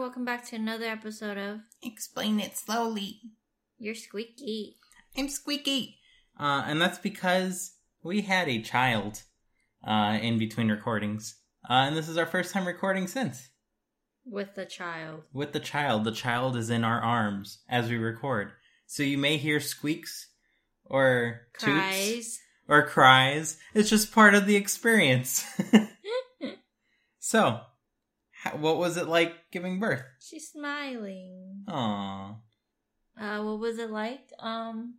Welcome back to another episode of Explain it slowly. You're Squeaky. I'm squeaky. Uh, and that's because we had a child uh, in between recordings. Uh, and this is our first time recording since. With the child. With the child. The child is in our arms as we record. So you may hear squeaks or toots Cries. or cries. It's just part of the experience. so, how, what was it like giving birth? She's smiling. Aww. Uh, what was it like? Um,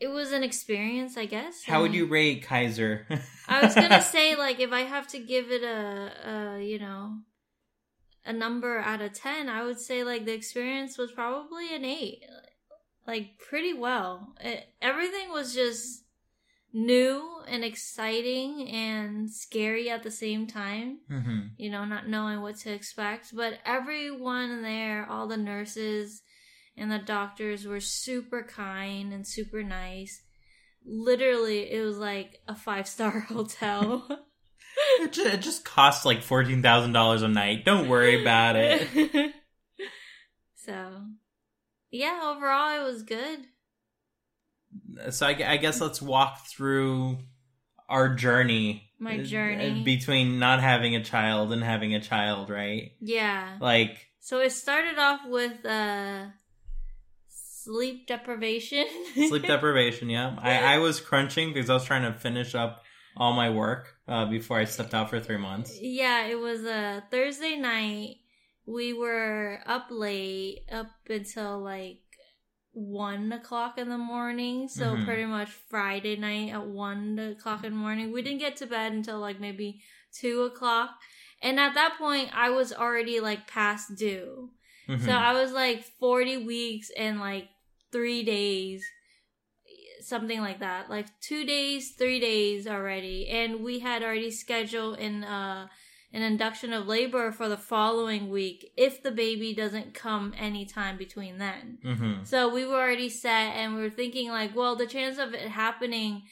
it was an experience, I guess. How would and you rate Kaiser? I was gonna say, like, if I have to give it a, a, you know, a number out of ten, I would say like the experience was probably an eight, like pretty well. It, everything was just new and exciting and scary at the same time. hmm You know, not knowing what to expect, but everyone there, all the nurses and the doctors were super kind and super nice. Literally, it was like a five star hotel. It ju- it just costs like fourteen thousand dollars a night. Don't worry about it. so, yeah, overall, it was good. So I, I guess let's walk through our journey. My uh, journey. between not having a child and having a child, right? Yeah. Like, So it started off with uh, sleep deprivation. sleep deprivation. Yeah, I, I was crunching because I was trying to finish up all my work uh, before I stepped out for three months. Yeah, it was a Thursday night. We were up late, up until like one o'clock in the morning. So Mhm. pretty much Friday night at one o'clock in the morning. We didn't get to bed until like maybe two o'clock. And at that point, I was already like past due. Mhm. So I was like 40 weeks and like three days, something like that. Like two days, three days already. And we had already scheduled in, uh, an induction of labor for the following week if the baby doesn't come anytime between then. Mhm. So we were already set and we were thinking like, well, the chance of it happening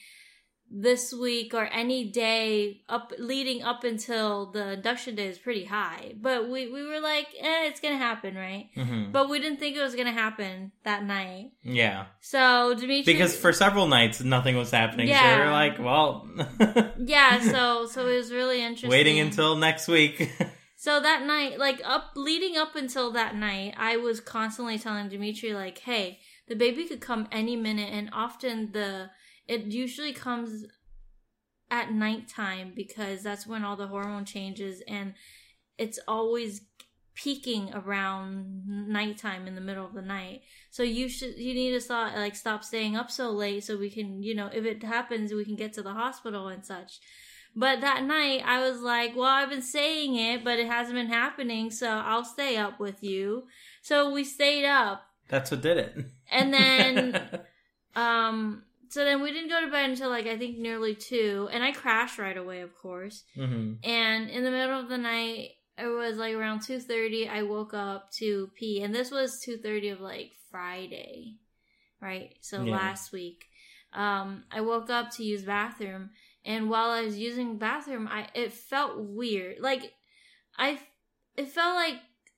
this week or any day up leading up until the induction day is pretty high. But we, we were like, eh, it's gonna happen, right? Mhm. But we didn't think it was gonna happen that night. yeah, So Dimitri because for several nights nothing was happening. So we were like, well, Yeah, so so it was really interesting. waiting until next week. So that night, like up leading up until that night, I was constantly telling Dimitri like, "Hey, the baby could come any minute," and often the it usually comes at nighttime because that's when all the hormone changes, and it's always peaking around nighttime in the middle of the night. So you should you need to stop like stop staying up so late so we can you know if it happens we can get to the hospital and such. But that night, I was like, well, I've been saying it, but it hasn't been happening, so I'll stay up with you. So we stayed up. That's what did it. And then, um, so then we didn't go to bed until like, I think nearly two. And I crashed right away, of course. hmm And in the middle of the night, it was like around 2.30, I woke up to pee. And this was 2.30 of like Friday, right? So Yeah. last week. Um, I woke up to use bathroom and while I was using bathroom, I it felt weird. Like I it felt like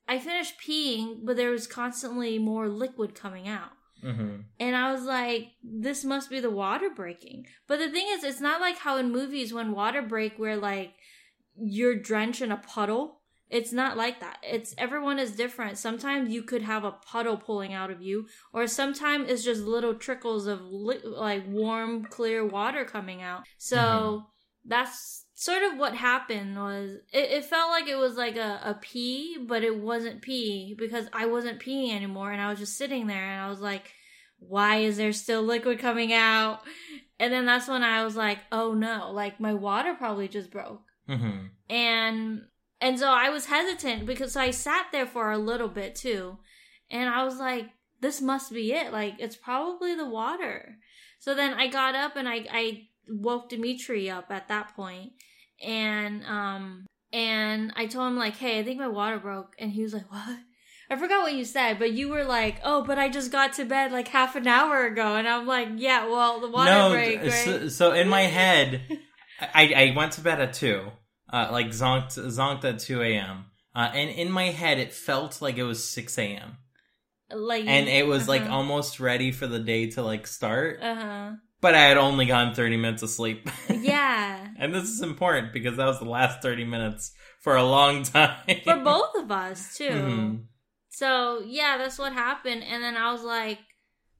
I finished peeing, but there was constantly more liquid coming out. Hmm And I was like, this must be the water breaking. But the thing is, it's not like how in movies when water break where like you're drenched in a puddle. It's not like that. It's everyone is different. Sometimes you could have a puddle pulling out of you, or sometimes it's just little trickles of li- like warm, clear water coming out. So Mhm. that's sort of what happened. Was it, it felt like it was like a, a pee, but it wasn't pee because I wasn't peeing anymore, and I was just sitting there, and I was like, why is there still liquid coming out? And then that's when I was like, oh no, like my water probably just broke hmm and and so I was hesitant because so I sat there for a little bit too, and I was like, "This must be it. Like it's probably the water." So then I got up and I I woke Dimitri up at that point, and um and I told him like, "Hey, I think my water broke," and he was like, "What?" I forgot what you said, but you were like, "Oh, but I just got to bed like half an hour ago," and I'm like, "Yeah, well, the water no, break, right?" so, so in my head, I, I went to bed at two, uh, like zonked zonked at two a.m. Uh, and in my head, it felt like it was 6 a.m. Like And it was like uh-huh. almost ready for the day to like start. uh-huh. But I had only gotten 30 minutes of sleep. Yeah. and this is important because that was the last 30 minutes for a long time. For both of us too. Mhm. So yeah, that's what happened. And then I was like,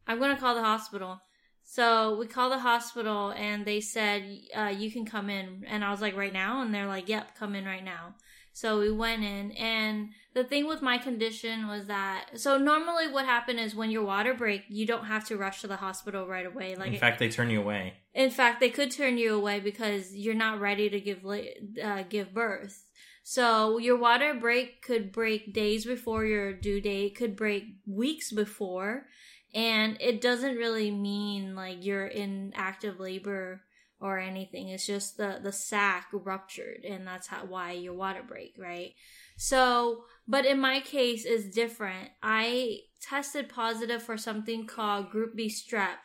I'm gonna call the hospital. So we called the hospital and they said, uh, you can come in. And I was like, right now? And they're like, yep, come in right now. So we went in. And the thing with my condition was that, so normally what happened is when your water break, you don't have to rush to the hospital right away. Like, In fact, they turn you away. in fact, they could turn you away because you're not ready to give uh, give birth. So your water break could break days before your due date, could break weeks before, and it doesn't really mean like you're in active labor or anything. It's just the the sac ruptured, and that's how why your water break, right? So, but in my case, is different. I tested positive for something called Group B strep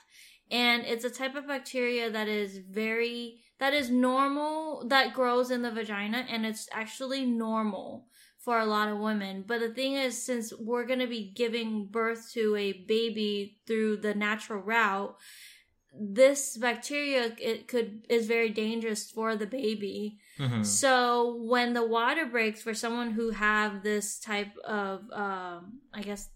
and it's a type of bacteria that is very that is normal that grows in the vagina and it's actually normal for a lot of women but the thing is since we're going to be giving birth to a baby through the natural route this bacteria it could is very dangerous for the baby Mhm. so when the water breaks for someone who have this type of um i guess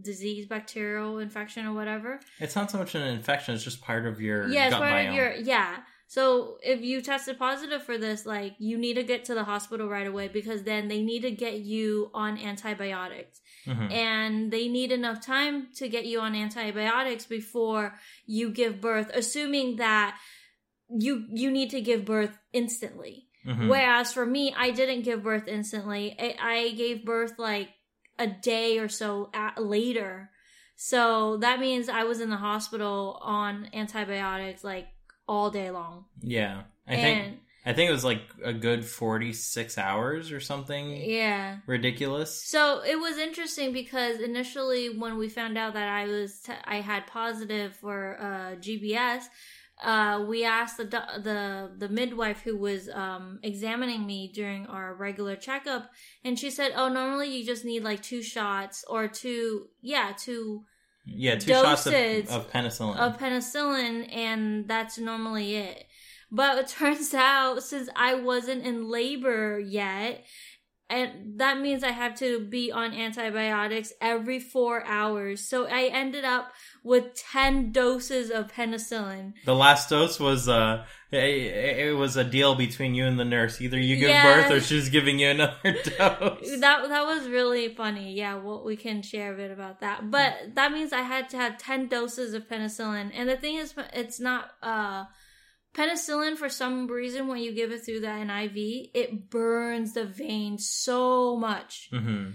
disease bacterial infection or whatever It's not so much an infection; it's just part of your yeah, it's gut part biome. of your yeah. So if you tested positive for this, like you need to get to the hospital right away because then they need to get you on antibiotics. Mhm. And they need enough time to get you on antibiotics before you give birth, assuming that you you need to give birth instantly. Mhm. Whereas for me, I didn't give birth instantly. I, I gave birth like a day or so at, later. So that means I was in the hospital on antibiotics like all day long. Yeah, I and think I think it was like a good forty six hours or something yeah. ridiculous. So it was interesting because initially when we found out that I was t- I had positive for uh, GBS, uh, we asked the the the midwife who was um, examining me during our regular checkup, and she said, "Oh, normally you just need like two shots or two, yeah, two Yeah, two shots of, of penicillin. of penicillin, and that's normally it." But it turns out since I wasn't in labor yet, and that means I have to be on antibiotics every four hours. So I ended up with 10 doses of penicillin. the last dose was uh, it, it was a deal between you and the nurse. Either you give Yeah. birth or she's giving you another dose. That that was really funny. Yeah, well, we can share a bit about that. But that means I had to have 10 doses of penicillin. And the thing is it's not uh penicillin for some reason when you give it through the IV, it burns the vein so much. hmm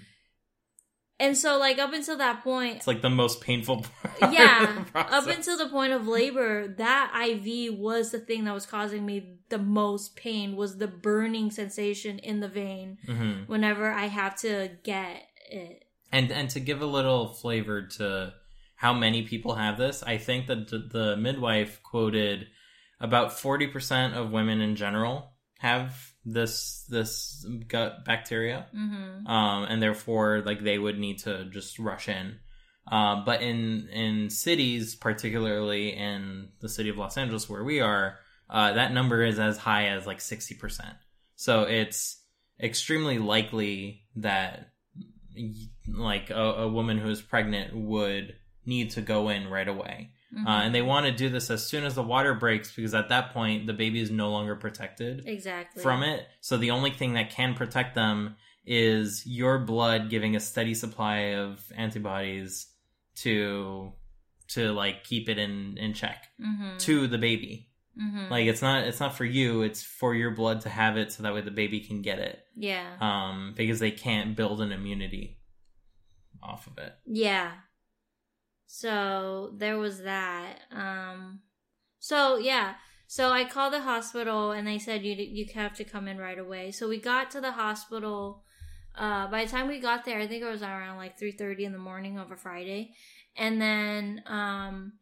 And so like up until that point, It's like the most painful part. yeah, up until the point of labor, that IV was the thing that was causing me the most pain was the burning sensation in the vein Mhm. whenever I have to get it. And and to give a little flavor to how many people have this, I think that the, the midwife quoted about forty percent of women in general have this this gut bacteria, hmm um, and therefore like they would need to just rush in. Uh, but in in cities, particularly in the city of Los Angeles where we are, uh, that number is as high as like sixty percent. So it's extremely likely that like a, a woman who is pregnant would need to go in right away. Mm-hmm. Uh, and they want to do this as soon as the water breaks because at that point the baby is no longer protected exactly from it. So the only thing that can protect them is your blood giving a steady supply of antibodies to to like keep it in in check hmm to the baby. hmm Like it's not it's not for you, it's for your blood to have it so that way the baby can get it. yeah, Um because they can't build an immunity off of it. yeah. So there was that. Um, so yeah. So I called the hospital and they said you you have to come in right away. So we got to the hospital. Uh, by the time we got there, I think it was around like three thirty in the morning of a Friday, and then um,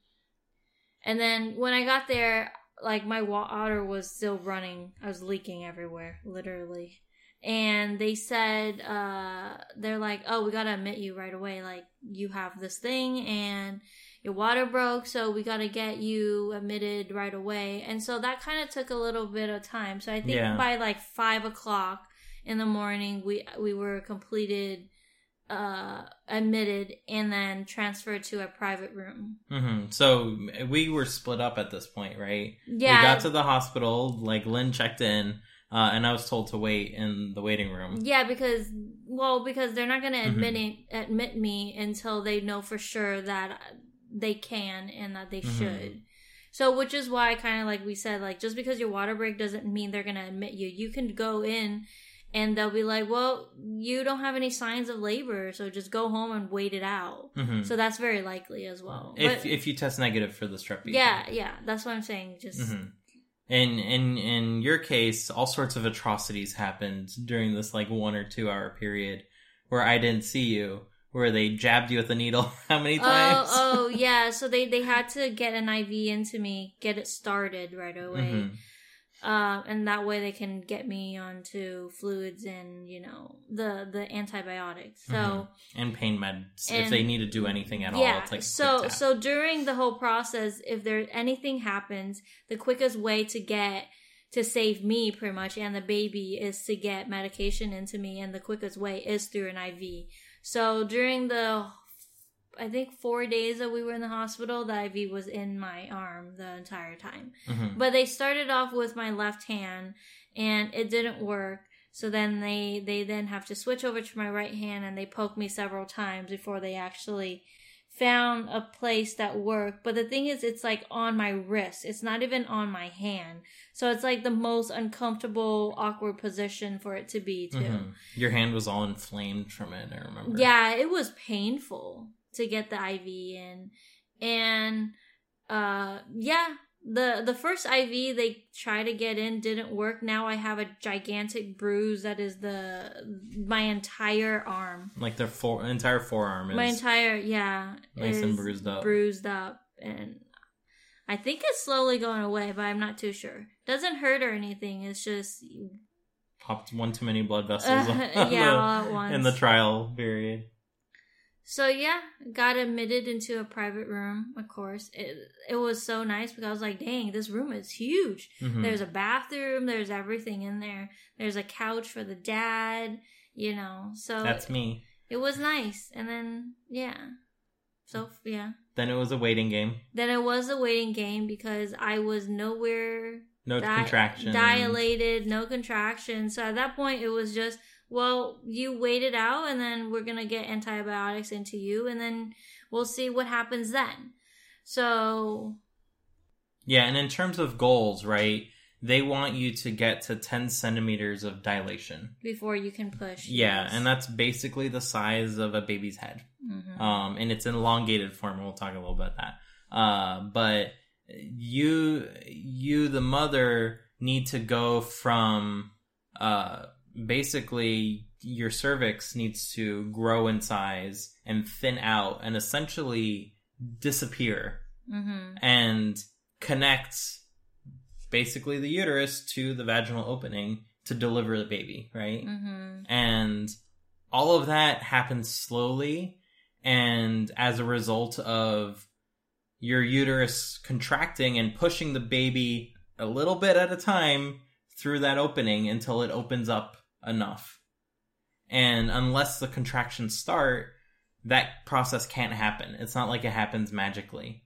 and then when I got there, like my water was still running. I was leaking everywhere, literally. And they said uh they're like oh we gotta admit you right away. Like you have this thing and your water broke so we gotta get you admitted right away. And so that kind of took a little bit of time. So i think Yeah. by like five o'clock in the morning we we were completed uh admitted and then transferred to a private room. Hmm So we were split up at this point, right? yeah. We got to the hospital, like Linh checked in, uh, and I was told to wait in the waiting room. Yeah, because well, because they're not going to Mhm. admit it, admit me until they know for sure that they can and that they Mhm. should. So, which is why, kind of like we said, like just because your water break doesn't mean they're going to admit you. You can go in and they'll be like, "Well, you don't have any signs of labor, so just go home and wait it out." hmm So that's very likely as well. If But- if you test negative for the strep B. yeah, yeah, that's what I'm saying. Just hmm In in in your case, all sorts of atrocities happened during this like one or two hour period where I didn't see you, where they jabbed you with a needle. How many times? Oh, oh, yeah. So they they had to get an IV into me, get it started right away. Mhm. Um, and that way they can get me onto fluids and you know the the antibiotics. So Mhm. And pain meds if they need to do anything at all. yeah, It's like so so during the whole process, if there anything happens, the quickest way to get to save me pretty much and the baby is to get medication into me, and the quickest way is through an IV. So during the I think four days that we were in the hospital, the IV was in my arm the entire time. Mhm. But they started off with my left hand and it didn't work. So then they they then have to switch over to my right hand and they poke me several times before they actually found a place that worked. But the thing is it's like on my wrist. It's not even on my hand. So it's like the most uncomfortable, awkward position for it to be too. Mhm. Your hand was all inflamed from it. I remember. Yeah, it was painful to get the IV in. And uh yeah, the the first IV they tried to get in didn't work. Now I have a gigantic bruise that is the my entire arm. Like their fore, entire forearm is My entire yeah, nice and bruised up. Bruised up and I think it's slowly going away, but I'm not too sure. Doesn't hurt or anything. It's just popped one too many blood vessels. Uh, yeah, the- all at once. in the trial period. So yeah, got admitted into a private room. Of course, it it was so nice because I was like, "Dang, this room is huge." Mhm. There's a bathroom. There's everything in there. There's a couch for the dad. You know, so That's me. it was nice. And then yeah, so yeah. Then it was a waiting game. Then it was a waiting game because I was nowhere No di- contraction. dilated, no contraction. So at that point, it was just, well, you wait it out, and then we're gonna get antibiotics into you, and then we'll see what happens then. So Yeah, and in terms of goals, right? They want you to get to 10 centimeters of dilation. before you can push, Yeah, yes. and that's basically the size of a baby's head. Mhm. Um, and it's an elongated form. We'll talk a little about that. Uh, but you, you, the mother, need to go from, uh, basically your cervix needs to grow in size and thin out and essentially disappear Mhm. and connect basically the uterus to the vaginal opening to deliver the baby, right? Mhm. And all of that happens slowly. And as a result of your uterus contracting and pushing the baby a little bit at a time through that opening until it opens up enough. And unless the contractions start, that process can't happen. It's not like it happens magically.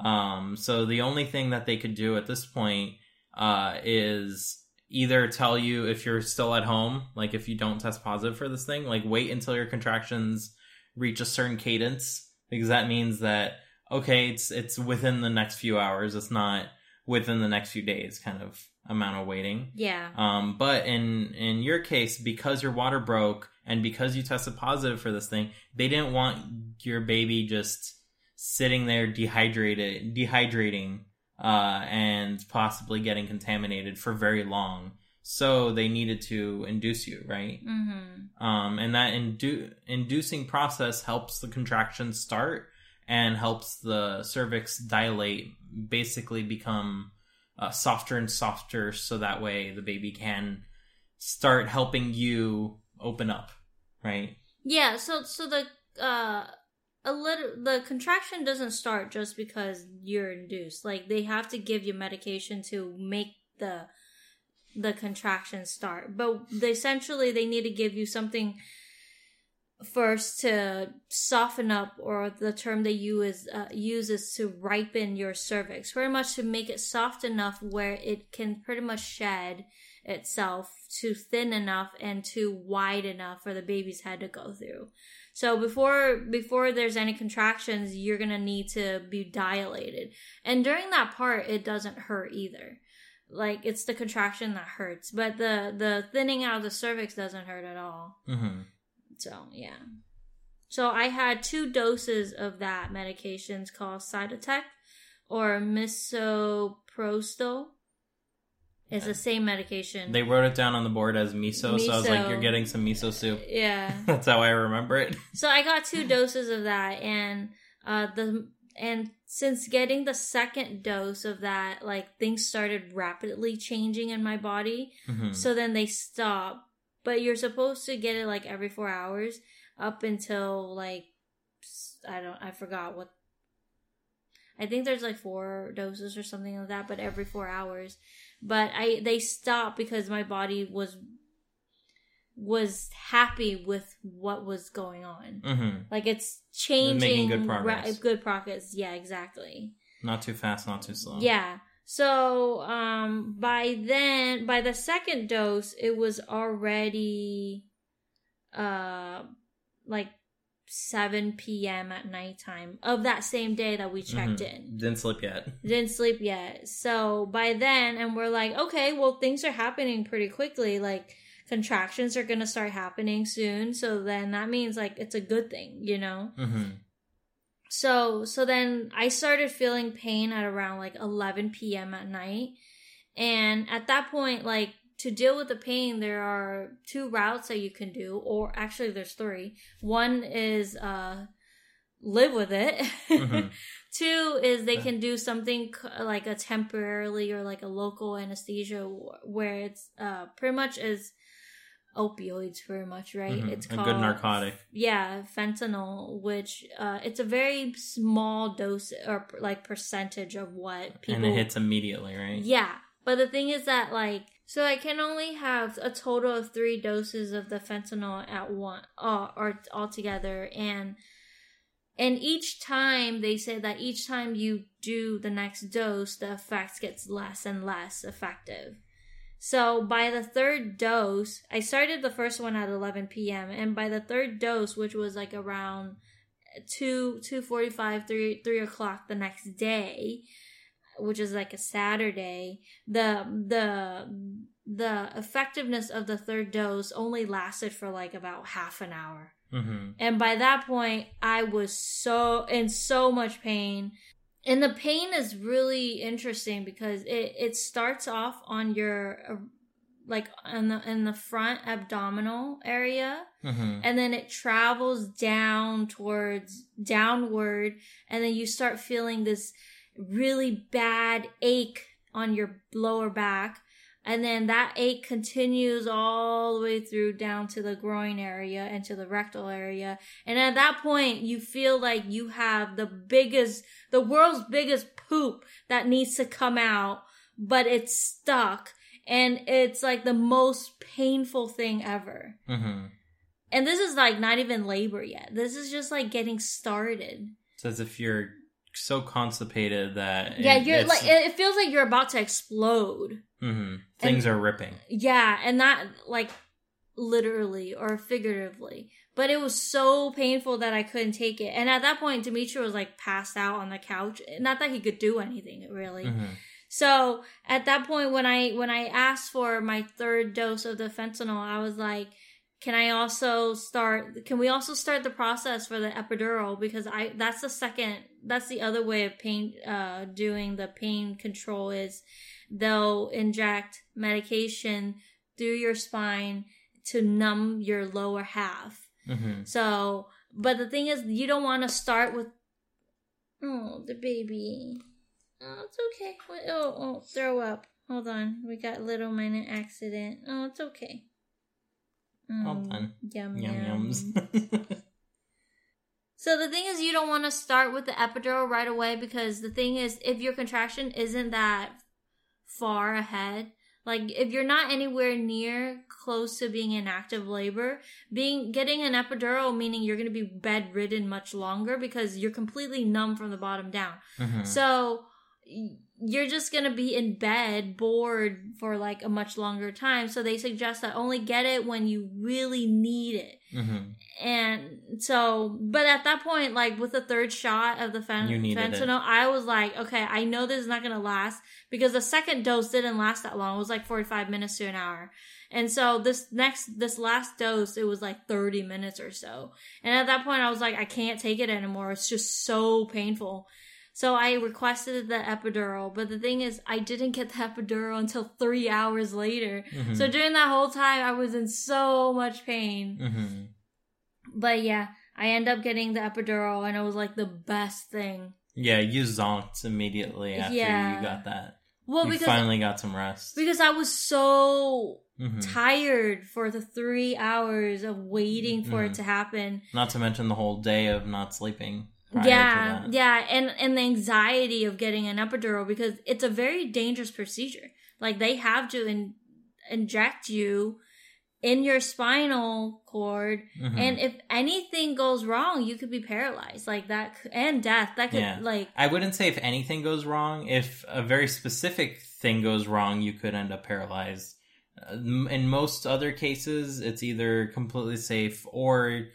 Um, so the only thing that they could do at this point uh, is either tell you if you're still at home, like if you don't test positive for this thing, like wait until your contractions reach a certain cadence, because that means that okay, it's it's within the next few hours. It's not within the next few days, kind of amount of waiting. Yeah. Um, but in in your case, because your water broke and because you tested positive for this thing, they didn't want your baby just sitting there dehydrated, dehydrating, uh, and possibly getting contaminated for very long. So they needed to induce you, right? Mhm. Um, and that indu- inducing process helps the contractions start and helps the cervix dilate, basically become uh, softer and softer, so that way the baby can start helping you open up, right? Yeah, so so the uh a little the contraction doesn't start just because you're induced. Like they have to give you medication to make the the contraction start. But essentially they need to give you something first to soften up or the term they use uh, use is to ripen your cervix. Pretty much to make it soft enough where it can pretty much shed itself to thin enough and too wide enough for the baby's head to go through. So before before there's any contractions you're to need to be dilated. And during that part it doesn't hurt either. Like it's the contraction that hurts but the the thinning out of the cervix doesn't hurt at all. Mm-hmm. So yeah. So I had two doses of that medications called Cytotec or misoprostol. It's the same medication. They wrote it down on the board as miso, so I was like, "You're getting some miso soup." yeah. That's how I remember it. So I got two doses of that and uh the and since getting the second dose of that, like things started rapidly changing in my body. hmm So then they stop. But you're supposed to get it like every four hours up until like I don't I forgot what I think there's like four doses or something like that, but every four hours. But I they stopped because my body was was happy with what was going on. hmm Like it's changing making good progress. ra- good progress. Yeah, exactly. Not too fast, not too slow. Yeah. So um by then by the second dose it was already uh like 7 p.m. at nighttime of that same day that we checked Mhm. in. Didn't sleep yet. Didn't sleep yet. So by then and we're like, okay, well things are happening pretty quickly like contractions are going to start happening soon. So then that means like it's a good thing, you know? hmm So so then I started feeling pain at around like 11 p.m. at night. And at that point like to deal with the pain there are two routes that you can do or actually there's three. One is uh live with it. Mhm. Two is they can do something like a temporarily or like a local anesthesia where it's uh pretty much is opioids very much right Mhm. it's A good narcotic. yeah fentanyl which uh it's a very small dose or like percentage of what people and it hits immediately, right? yeah but the thing is that like so i can only have a total of three doses of the fentanyl at one uh, or altogether and and each time they say that each time you do the next dose the effects gets less and less effective so by the third dose i started the first one at 11 p.m and by the third dose which was like around 2 2.45 3 3 o'clock the next day which is like a saturday the the the effectiveness of the third dose only lasted for like about half an hour hmm and by that point, I was so in so much pain. And the pain is really interesting because it, it starts off on your uh, like in the in the front abdominal area hmm and then it travels down towards downward and then you start feeling this really bad ache on your lower back and then that ache continues all the way through down to the groin area and to the rectal area and at that point you feel like you have the biggest the world's biggest poop that needs to come out but it's stuck and it's like the most painful thing ever hmm and this is like not even labor yet. This is just like getting started. It's as if you're so constipated that yeah, it- you're like it feels like you're about to explode. mhm. things are ripping. Yeah, and that like literally or figuratively. But it was so painful that I couldn't take it. And at that point Dimitri was like passed out on the couch. Not that he could do anything really. Mhm. So at that point, when I when I asked for my third dose of the fentanyl, I was like, "Can I also start? Can we also start the process for the epidural? Because I that's the second that's the other way of pain uh, doing the pain control is they'll inject medication through your spine to numb your lower half. Mhm. So, but the thing is, you don't want to start with oh the baby. Oh, it's okay. Oh, oh, throw up. Hold on. We got little minor accident. Oh, it's okay. Well Mm, done. Yum, Yum yum. yums. So the thing is, you don't want to start with the epidural right away because the thing is, if your contraction isn't that far ahead, like if you're not anywhere near close to being in active labor, being getting an epidural meaning you're going to be bedridden much longer because you're completely numb from the bottom down. Mhm. So y- you're just going to be in bed bored for like a much longer time. So they suggest that only get it when you really need it. Mhm. And so, but at that point, like with the third shot of the fen- needed it. fentanyl, I was like, okay, I know this is not going to last because the second dose didn't last that long. It was like 45 minutes to an hour. And so this next, this last dose, it was like 30 minutes or so. And at that point, I was like, I can't take it anymore. It's just so painful. So I requested the epidural, but the thing is, I didn't get the epidural until three hours later. Mhm. So during that whole time, I was in so much pain. Mhm. But yeah, I end up getting the epidural, and it was like the best thing. Yeah, you zonked immediately after Yeah. you got that. Well, you because finally got some rest. because I was so Mhm. tired for the three hours of waiting for Mhm. it to happen. Not to mention the whole day of not sleeping. Yeah, yeah, and and the anxiety of getting an epidural because it's a very dangerous procedure. Like they have to in, inject you in your spinal cord Mhm. and if anything goes wrong you could be paralyzed like that and death that could Yeah. like I wouldn't say if anything goes wrong. If a very specific thing goes wrong, you could end up paralyzed. Uh, In most other cases, it's either completely safe or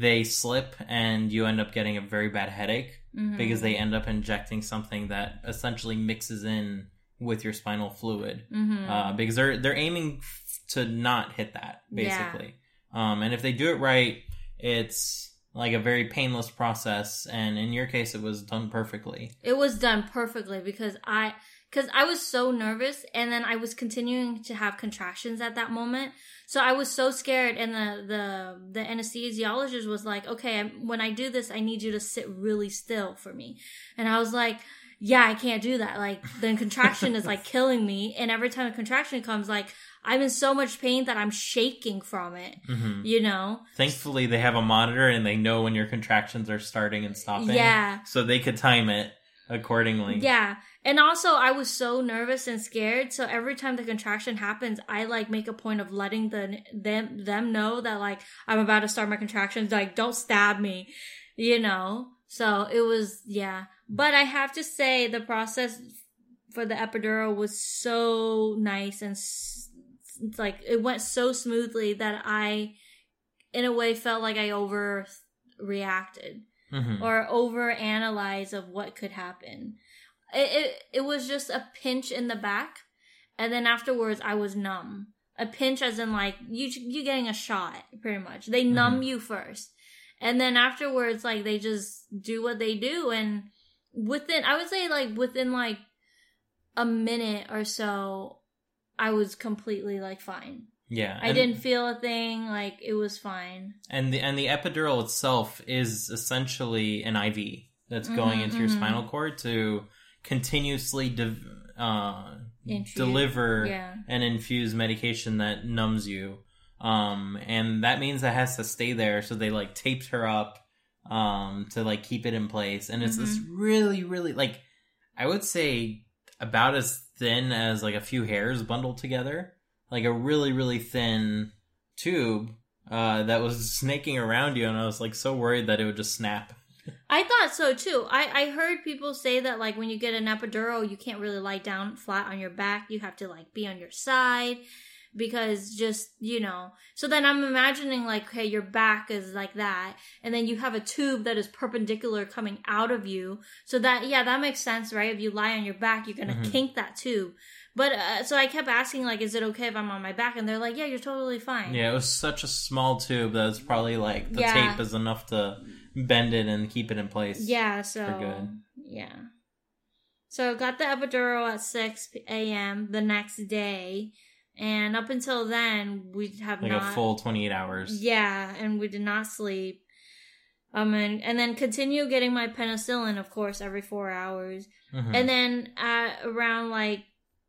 they slip and you end up getting a very bad headache mhm. because they end up injecting something that essentially mixes in with your spinal fluid. Mhm. uh, because they're they're aiming to not hit that basically. Um, and if they do it right, it's like a very painless process. And in your case, it was done perfectly. it was done perfectly because I because I was so nervous and then I was continuing to have contractions at that moment. So I was so scared and the the the anesthesiologist was like, "Okay, I'm- when I do this, I need you to sit really still for me." And I was like, "Yeah, I can't do that. Like the contraction is like killing me and every time a contraction comes like I'm in so much pain that I'm shaking from it." hmm You know? Thankfully, they have a monitor and they know when your contractions are starting and stopping. Yeah. so they could time it accordingly. Yeah. And also I was so nervous and scared, so every time the contraction happens, I like make a point of letting the them them know that like I'm about to start my contractions, like don't stab me, you know. So it was yeah. But I have to say the process for the epidural was so nice and like it went so smoothly that I in a way felt like I overreacted Mhm. or over analyze of what could happen. It, it it was just a pinch in the back, and then afterwards I was numb. A pinch, as in like you you getting a shot, pretty much. They numb you first, and then afterwards, like they just do what they do, and within I would say like within like a minute or so, I was completely like fine. yeah. I didn't feel a thing. Like it was fine. and the and the epidural itself is essentially an IV that's going Mhm, into your mhm. spinal cord to continuously de- uh, deliver Yeah. and infuse medication that numbs you. Um, and that means it has to stay there. So they like taped her up um, to like keep it in place. And it's this Mm-hmm. really, really like I would say about as thin as like a few hairs bundled together, like a really, really thin tube uh, that was snaking around you. And I was like so worried that it would just snap. I thought so too. I, I heard people say that like when you get an epidural, you can't really lie down flat on your back. You have to like be on your side because just, you know. So then I'm imagining like, okay, your back is like that. And then you have a tube that is perpendicular coming out of you. So that, yeah, that makes sense, right? If you lie on your back, you're going to Mhm. kink that tube. But uh, so I kept asking like, is it okay if I'm on my back? And they're like, yeah, you're totally fine. Yeah, it was such a small tube that it's probably like the Yeah. tape is enough to bend it and keep it in place. Yeah, so For good. yeah. So got the epidural at six a.m. the next day, and up until then we have Like not a full 28 hours. yeah, and we did not sleep. Um, and, and then continue getting my penicillin, of course, every four hours. Mhm. And then at around like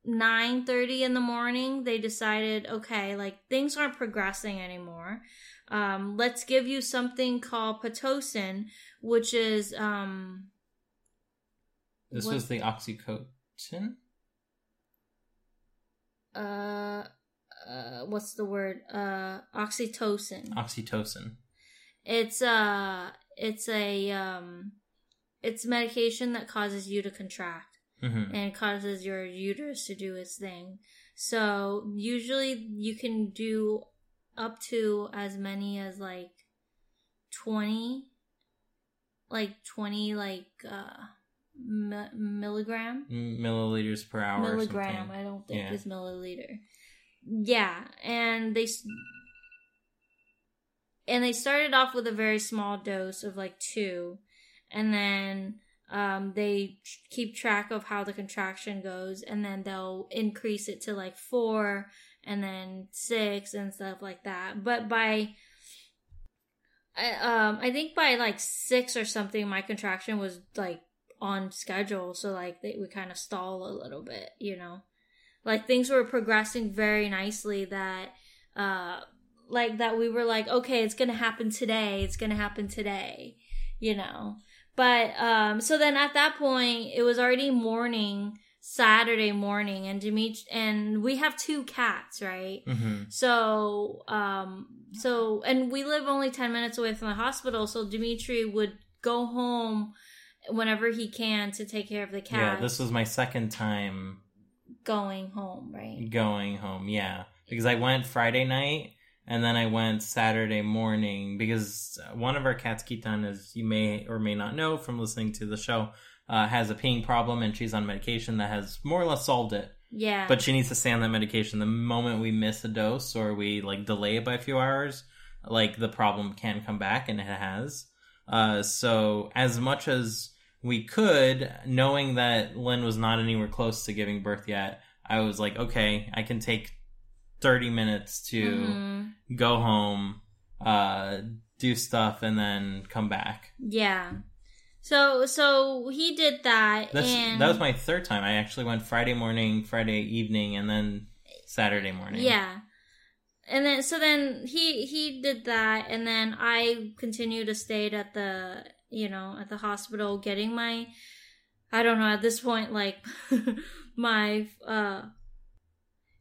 9:30 in the morning they decided okay like things aren't progressing anymore um, let's give you something called pitocin which is um This what- was the oxycodone. uh uh what's the word uh oxytocin Oxytocin. it's uh it's a um it's medication that causes you to contract hmm and causes your uterus to do its thing. So usually you can do up to as many as like 20 like 20 like uh mi- milligram Milliliters per hour. milligram i don't think Yeah. is milliliter yeah and they and they started off with a very small dose of like two and then um, they keep track of how the contraction goes and then they'll increase it to like four and then six and stuff like that. But by I, um, I think by like six or something my contraction was like on schedule. So like they, we kind of stall a little bit you know? Like things were progressing very nicely that uh like that we were like okay it's gonna happen today. It's gonna happen today you know? But um so then at that point it was already morning saturday morning and Dimitri and we have two cats right hmm so, um, so, and we live only 10 minutes away from the hospital, so Dimitri would go home whenever he can to take care of the cat. Yeah, this was my second time going home, right? going home. Yeah, because I went Friday night and then I went Saturday morning because one of our cats, Kitan, as you may or may not know from listening to the show, uh, has a peeing problem and she's on medication that has more or less solved it. Yeah. But she needs to stay on that medication. The moment we miss a dose or we like delay it by a few hours, like the problem can come back, and it has. Uh, so as much as we could, knowing that Linh was not anywhere close to giving birth yet, I was like, okay, I can take thirty minutes to Mhm. go home, uh, do stuff, and then come back. Yeah. So, so he did that, That's and that was my third time. I actually went Friday morning, Friday evening, and then Saturday morning. Yeah. And then so then he he did that and then I continued to stay at the you know at the hospital getting my I don't know at this point like my uh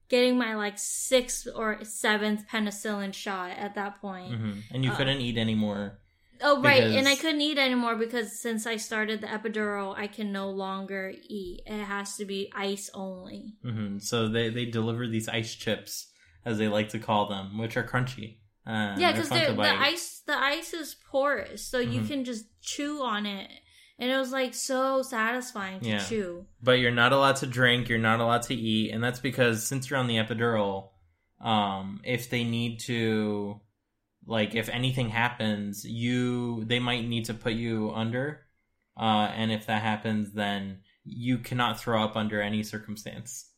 getting my like sixth or seventh penicillin shot at that point. hmm And you Uh, couldn't eat anymore. Oh right, and I couldn't eat anymore because since I started the epidural, I can no longer eat. It has to be ice only. hmm So they they deliver these ice chips, as they like to call them, which are crunchy. Uh, yeah, because the ice the ice is porous, so you Mhm. can just chew on it, and it was like so satisfying to Yeah. chew. But you're not allowed to drink. You're not allowed to eat, and that's because since you're on the epidural, um, if they need to, like, if anything happens, you they might need to put you under, uh, and if that happens, then you cannot throw up under any circumstance.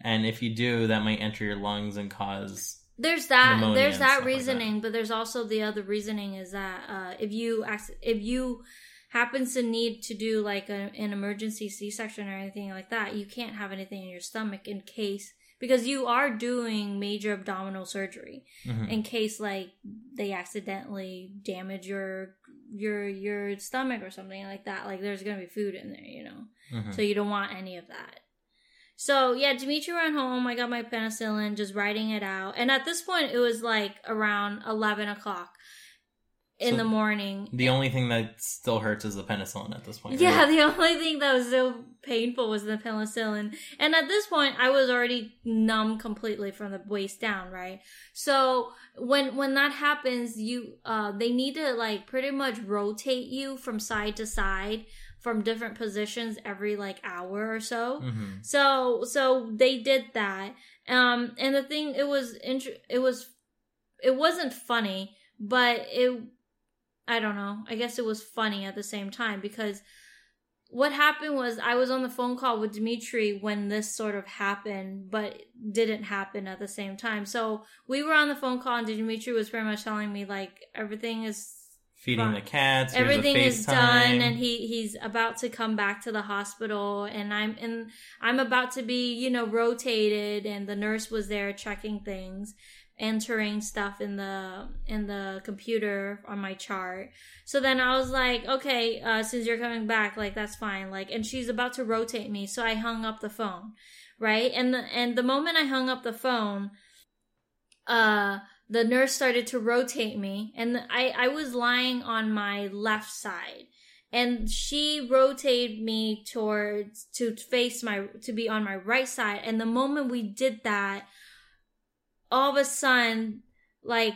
And if you do, that might enter your lungs and cause There's that. There's that stuff like reasoning, but there's also the other reasoning is that uh, if you ac- if you happens to need to do like a, an emergency C-section or anything like that, you can't have anything in your stomach in case because you are doing major abdominal surgery. Mhm. in case like they accidentally damage your your your stomach or something like that like there's gonna be food in there you know Mhm. so you don't want any of that so yeah dimitri ran home i got my penicillin just writing it out and at this point it was like around 11 o'clock in So the morning The only thing that still hurts is the penicillin at this point. yeah, right? the only thing that was so painful was the penicillin. And at this point I was already numb completely from the waist down, right? So when when that happens, you uh they need to like pretty much rotate you from side to side from different positions every like hour or so. Mhm. So so they did that. Um and the thing it was int- it was it wasn't funny, but it I don't know. I guess it was funny at the same time because what happened was I was on the phone call with Dimitri when this sort of happened, but didn't happen at the same time. So we were on the phone call and Dimitri was pretty much telling me like everything is feeding Fine. the cats. everything is done and he he's about to come back to the hospital and i'm and i'm about to be you know rotated and the nurse was there checking things entering stuff in the in the computer on my chart. So then i was like okay uh since you're coming back like that's fine. Like and she's about to rotate me so i hung up the phone right? And the and the moment i hung up the phone uh the nurse started to rotate me and I, I was lying on my left side. And she rotated me towards to face my to be on my right side. And the moment we did that all of a sudden like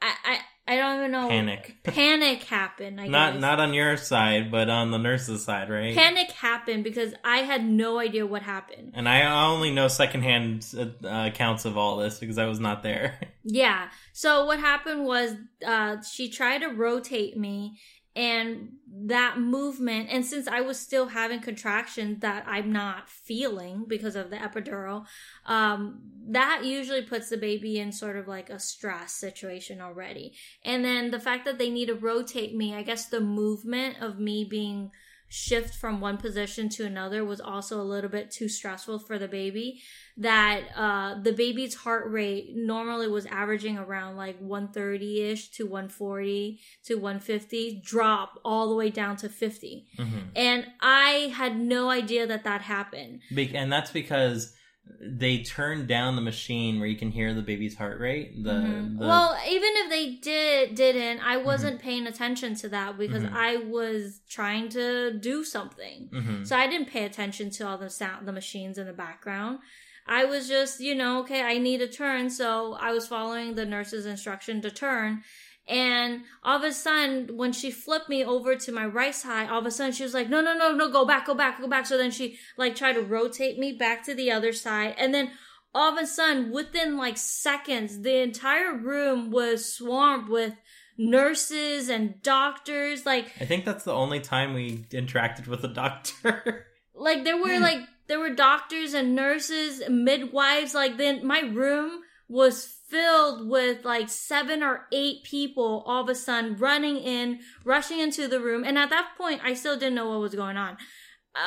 i i, I don't even know Panic. panic happened I not guess. not on your side, but on the nurse's side, right? panic happened because i had no idea what happened and I only know secondhand uh, accounts of all this because I was not there. Yeah. So what happened was uh she tried to rotate me and that movement and since I was still having contractions that I'm not feeling because of the epidural, um that usually puts the baby in sort of like a stress situation already. And then the fact that they need to rotate me, I guess the movement of me being shift from one position to another was also a little bit too stressful for the baby. That uh the baby's heart rate normally was averaging around like 130ish to 140 to 150 drop all the way down to 50 hmm and i had no idea that that happened. Be- and that's because they turned down the machine where you can hear the baby's heart rate. The, Mhm. the well even if they did didn't i wasn't paying attention to that because Mhm. i was trying to do something Mhm. So I didn't pay attention to all the sound, the machines in the background. I was just, you know, okay, I need a turn. So I was following the nurse's instruction to turn. And all of a sudden, when she flipped me over to my right side, all of a sudden she was like, no, no, no, no, go back, go back, go back. So then she like tried to rotate me back to the other side. And then all of a sudden, within like seconds, the entire room was swarmed with nurses and doctors. Like, I think that's the only time we interacted with a doctor. like there were like there were doctors and nurses midwives like then my room was filled with like seven or eight people all of a sudden running in rushing into the room. And at that point i still didn't know what was going on.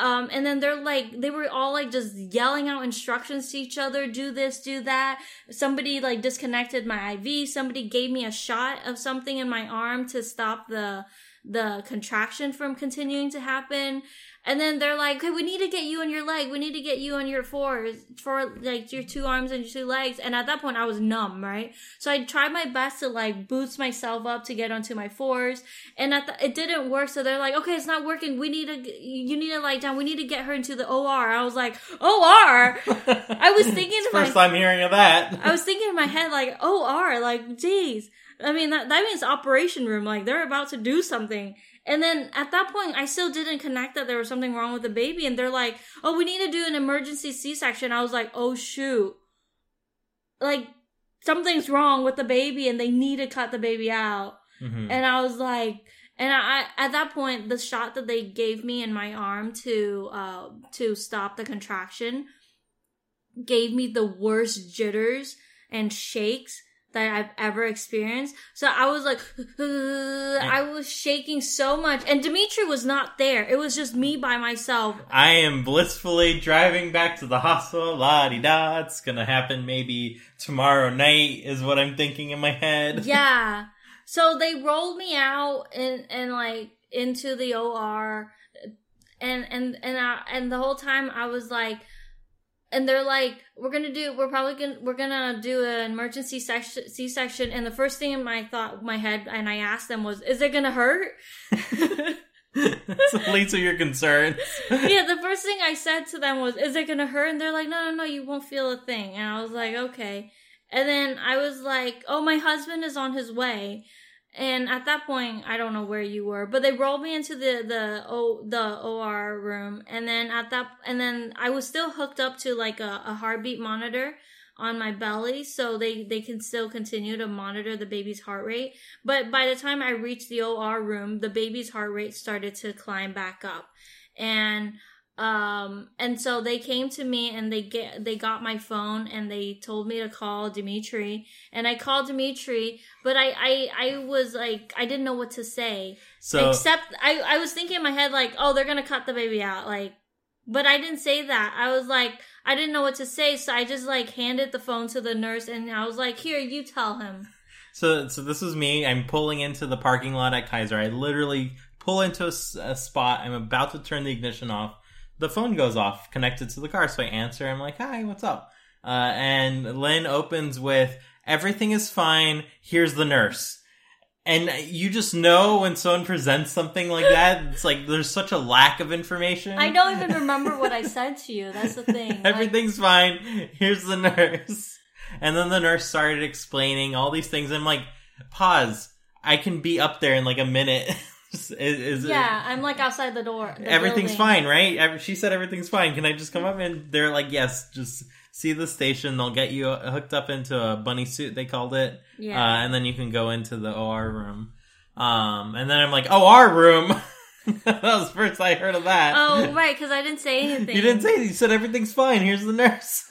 Um and then they're like they were all like just yelling out instructions to each other do this do that. Somebody like disconnected my iv somebody gave me a shot of something in my arm to stop the the contraction from continuing to happen and then they're like, okay, we need to get you on your leg. We need to get you on your fours, for like your two arms and your two legs. And at that point, I was numb, right? So I tried my best to like boost myself up to get onto my fours. And at the, it didn't work. So they're like, okay, it's not working. We need to, you need to lie down. We need to get her into the OR. I was like, OR? I was thinking First my- time hearing of that. I was thinking in my head, like, OR, like, geez. I mean, that, that means operation room. Like, they're about to do something. And then at that point, I still didn't connect that there was something wrong with the baby. And they're like, oh, we need to do an emergency C section. I was like, oh, shoot. Like, something's wrong with the baby and they need to cut the baby out. Mhm. And I was like, and I, I at that point, the shot that they gave me in my arm to uh to stop the contraction gave me the worst jitters and shakes that I've ever experienced. So I was like, I was shaking so much, and Dimitri was not there. It was just me by myself. I am blissfully driving back to the hospital. La di da. It's gonna happen maybe tomorrow night, is what I'm thinking in my head. Yeah. So they rolled me out and and like into the OR, and and and I, and the whole time I was like, and they're like, we're gonna do, we're probably gonna, we're gonna do an emergency section, C section, and the first thing in my thought, my head, and I asked them was, is it gonna hurt? the least of your concerns. yeah, the first thing I said to them was, "Is it gonna hurt?" And they're like, "No, no, no, you won't feel a thing." And I was like, "Okay." And then I was like, "Oh, my husband is on his way." And at that point, I don't know where you were, but they rolled me into the the o the OR room, and then at that, and then I was still hooked up to like a, a heartbeat monitor on my belly, so they they can still continue to monitor the baby's heart rate. But by the time I reached the OR room, the baby's heart rate started to climb back up, and um and so they came to me and they get they got my phone and they told me to call dimitri and i called dimitri but i i i was like i didn't know what to say So except i i was thinking in my head like oh they're gonna cut the baby out like but i didn't say that i was like i didn't know what to say so i just like handed the phone to the nurse and i was like here you tell him So, so this was me. I'm pulling into the parking lot at Kaiser. I literally pull into a spot. I'm about to turn the ignition off. The phone goes off, connected to the car. So I answer. I'm like, "Hi, what's up?" Uh, and Linh opens with, "Everything is fine. Here's the nurse." And you just know when someone presents something like that, it's like there's such a lack of information. i don't even remember what i said to you that's the thing Like, Everything's fine. Here's the nurse. And then the nurse started explaining all these things. I'm like, pause. I can be up there in like a minute. is, is it- yeah i'm like outside the door the everything's building. fine, right? She said everything's fine. Can I just come up? And they're like, yes, just see the station. They'll get you hooked up into a bunny suit, they called it. yeah Uh, and then you can go into the OR room. Um, and then I'm like, OR room? that was first I heard of that. Oh, right, because I didn't say anything. You didn't say you said everything's fine. Here's the nurse.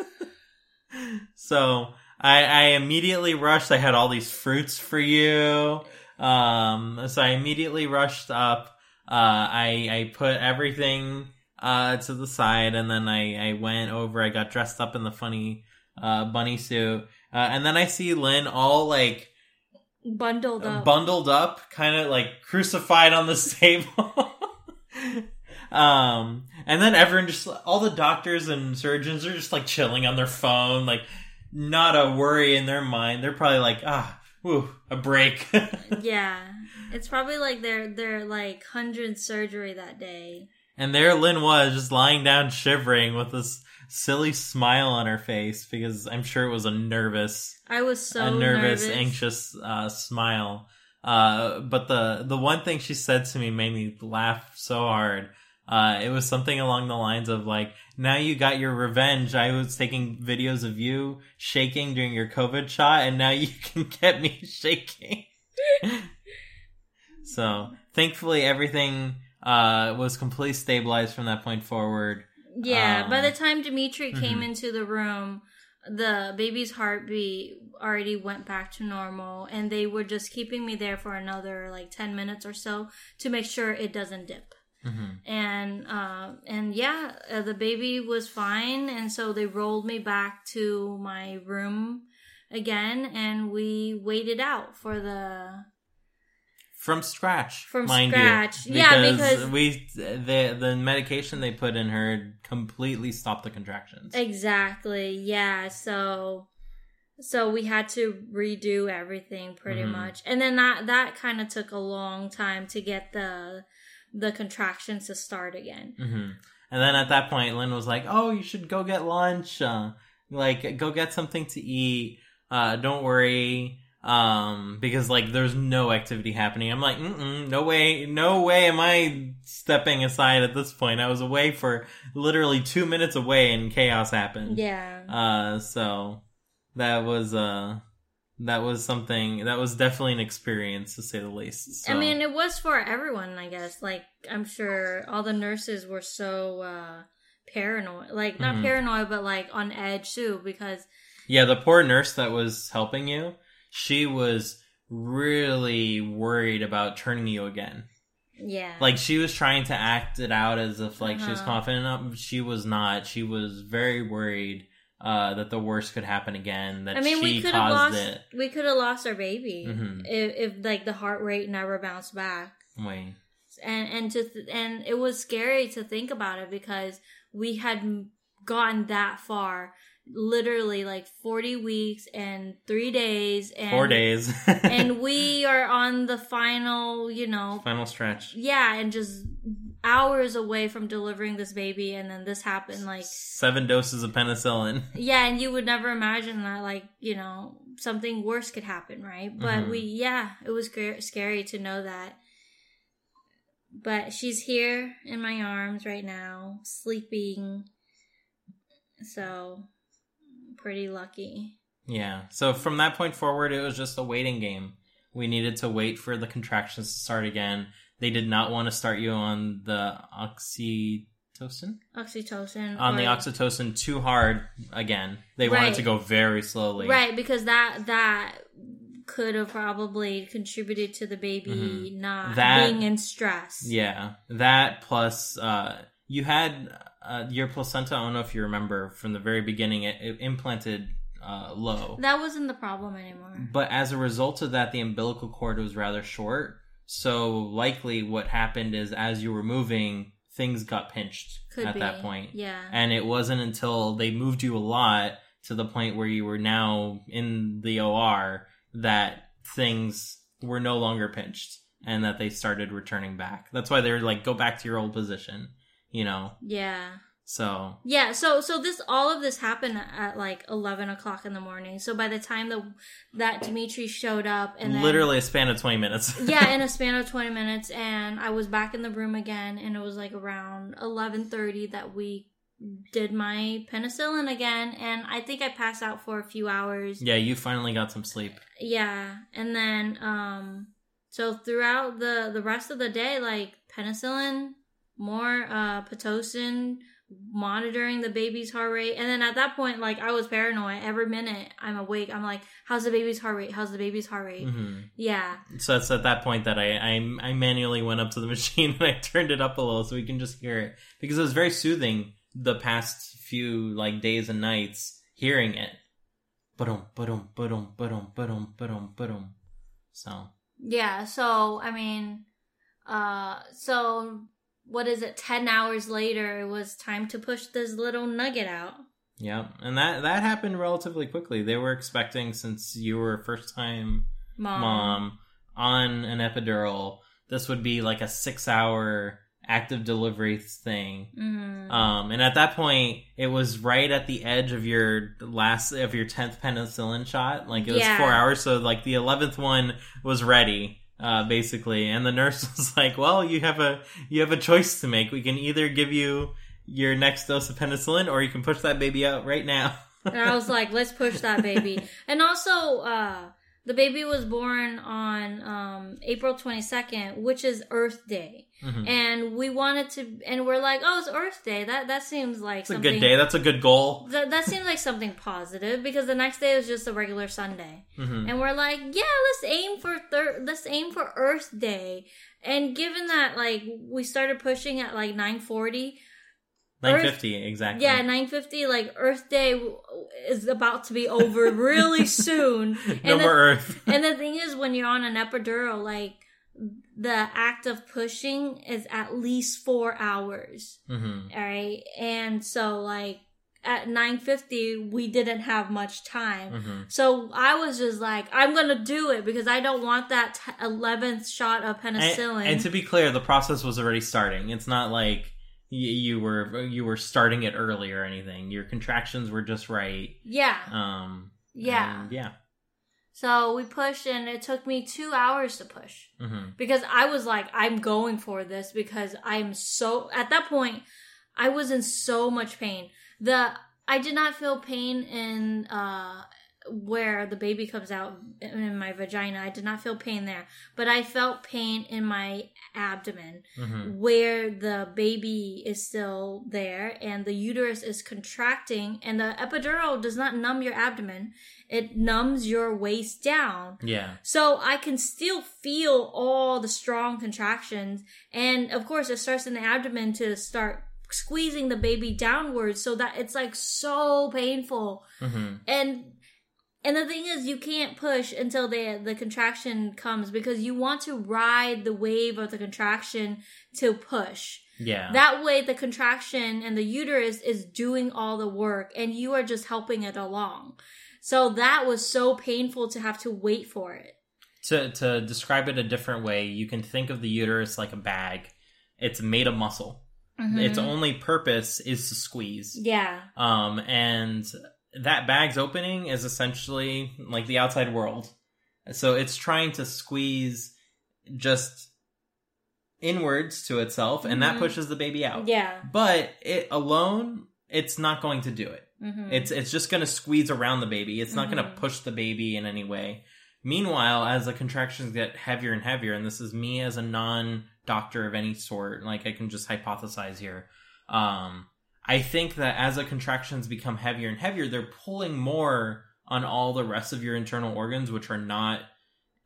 so I, I immediately rushed. I had all these fruits for you. Um, so I immediately rushed up. Uh, I I put everything uh to the side, and then I I went over. I got dressed up in the funny uh bunny suit, uh, and then I see Linh all like bundled up. bundled up, kind of like crucified on this table. um, and then everyone just, all the doctors and surgeons are just like chilling on their phone, like not a worry in their mind. They're probably like, ah, whew, a break. yeah, it's probably like their their like hundredth surgery that day. and there Linh was just lying down shivering with this silly smile on her face because I'm sure it was a nervous I was so a nervous, nervous. anxious uh, smile. Uh, but the the one thing she said to me made me laugh so hard. Uh, it was something along the lines of like, "Now you got your revenge. I was taking videos of you shaking during your COVID shot, and now you can get me shaking." so thankfully, everything uh, was completely stabilized from that point forward. Yeah, by Um, the time Dimitri came mhm. into the room, the baby's heartbeat already went back to normal, and they were just keeping me there for another like ten minutes or so to make sure it doesn't dip. Hmm and uh, and yeah, uh, the baby was fine, and so they rolled me back to my room again, and we waited out for the from scratch From scratch. you, Yeah, because- we the the medication they put in her completely stopped the contractions exactly yeah. So so we had to redo everything pretty Mhm. much, and then that that kind of took a long time to get the the contractions to start again. hmm and then at that point linh was like oh you should go get lunch uh, like go get something to eat uh don't worry um because like there's no activity happening i'm like Mm-mm, no way no way am i stepping aside at this point i was away for literally two minutes away and chaos happened Yeah. Uh, so that was uh that was something that was definitely an experience to say the least. So. I mean, it was for everyone, I guess. Like, I'm sure all the nurses were so uh paranoid. Like, not Mhm. paranoid, but like on edge too, because yeah, the poor nurse that was helping you, she was really worried about turning you again. yeah, Like she was trying to act it out as if like she was Uh-huh. confident. enough. She was not. She was very worried uh, that the worst could happen again. That I mean, she we could have caused lost it. we could have lost our baby Mhm. if, if like the heart rate never bounced back. Wait. and and to th- and it was scary to think about it because we had gotten that far literally like 40 weeks and 3 days and Four days. and we are on the final you know final stretch. yeah and just hours away from delivering this baby and then this happened like Seven doses of penicillin. yeah and you would never imagine that like you know something worse could happen right but Mhm. we yeah it was scary to know that but she's here in my arms right now sleeping so pretty lucky Yeah. So from that point forward, it was just a waiting game. We needed to wait for the contractions to start again. They did not want to start you on the oxytocin oxytocin on the oxytocin too hard again. They wanted Right. to go very slowly. right because that that could have probably contributed to the baby Mhm. not That- being in stress. Yeah, that plus uh, you had uh, your placenta. I don't know if you remember from the very beginning. It, it implanted uh, low, That wasn't the problem anymore. but as a result of that, the umbilical cord was rather short. So likely, what happened is as you were moving, things got pinched Could at be. that point. Yeah. and it wasn't until they moved you a lot to the point where you were now in the OR that things were no longer pinched and that they started returning back. That's why they're like, go back to your old position, you know? yeah. So, Yeah, so so this all of this happened at like eleven o'clock in the morning. So by the time the that Dimitri showed up and then, literally a span of 20 minutes. yeah, in a span of twenty minutes, and I was back in the room again, and it was like around eleven thirty that we did my penicillin again, and I think I passed out for a few hours. yeah, you finally got some sleep. Yeah, and then um, so throughout the the rest of the day, like penicillin, more uh pitocin, monitoring the baby's heart rate, and then at that point, like I was paranoid. Every minute I'm awake, I'm like, "How's the baby's heart rate? How's the baby's heart rate?" hmm Yeah, So it's at that point that I, I I manually went up to the machine and I turned it up a little so we can just hear it because it was very soothing the past few like days and nights hearing it. Ba-dum, ba-dum, ba-dum, ba-dum, ba-dum, ba-dum, ba-dum. So yeah. So I mean, uh, so what is it? Ten hours later, it was time to push this little nugget out. yeah, and that that happened relatively quickly. They were expecting since you were first time Mom, mom on an epidural, this would be like a six hour active delivery thing. Mhm. Um, and at that point, it was right at the edge of your last of your tenth penicillin shot. Like it was Yeah. four hours, so like the eleventh one was ready, uh, basically. And the nurse was like, "Well, you have a you have a choice to make. We can either give you your next dose of penicillin, or you can push that baby out right now." And I was like, let's push that baby. And also, uh, the baby was born on um, April 22nd, which is Earth Day. Mhm. And we wanted to, and we're like, oh, it's Earth Day. That that seems like It's a good day. That's a good goal. That, that seems like something positive because the next day was just a regular Sunday, hmm and we're like, yeah, let's aim for thir- let's aim for Earth Day. And given that, like, we started pushing at like nine forty, Nine fifty exactly. yeah, nine fifty. Like Earth Day is about to be over really soon. no and more the, Earth. and the thing is, when you're on an epidural, like the act of pushing is at least four hours. hmm All right, and so like at nine fifty, we didn't have much time. hmm So I was just like, I'm gonna do it because I don't want that eleventh shot of penicillin. and to be clear, the process was already starting. It's not like you were you were starting it early or anything. Your contractions were just right. yeah, Um, yeah. yeah. So we pushed, and it took me two hours to push. hmm because I was like, I'm going for this because I'm so at that point I was in so much pain. The I did not feel pain in uh where the baby comes out in my vagina. I did not feel pain there, but I felt pain in my abdomen hmm where the baby is still there and the uterus is contracting and the epidural does not numb your abdomen. It numbs your waist down. Yeah. So I can still feel all the strong contractions. And of course, it starts in the abdomen to start squeezing the baby downwards so that it's like so painful. hmm And and the thing is you can't push until the the contraction comes because you want to ride the wave of the contraction to push. Yeah. That way the contraction and the uterus is doing all the work and you are just helping it along. So that was so painful to have to wait for it. to to describe it a different way, you can think of the uterus like a bag. It's made of muscle. Its Mhm. only purpose is to squeeze. yeah. Um, and that bag's opening is essentially like the outside world. So it's trying to squeeze just inwards to itself, and that Mhm. pushes the baby out. Yeah. But it alone, it's not going to do it. hmm It's it's just going to squeeze around the baby. It's not going Mhm. to push the baby in any way. Meanwhile, as the contractions get heavier and heavier, and this is me as a non doctor of any sort, like I can just hypothesize here. Um, I think that as the contractions become heavier and heavier, they're pulling more on all the rest of your internal organs, which are not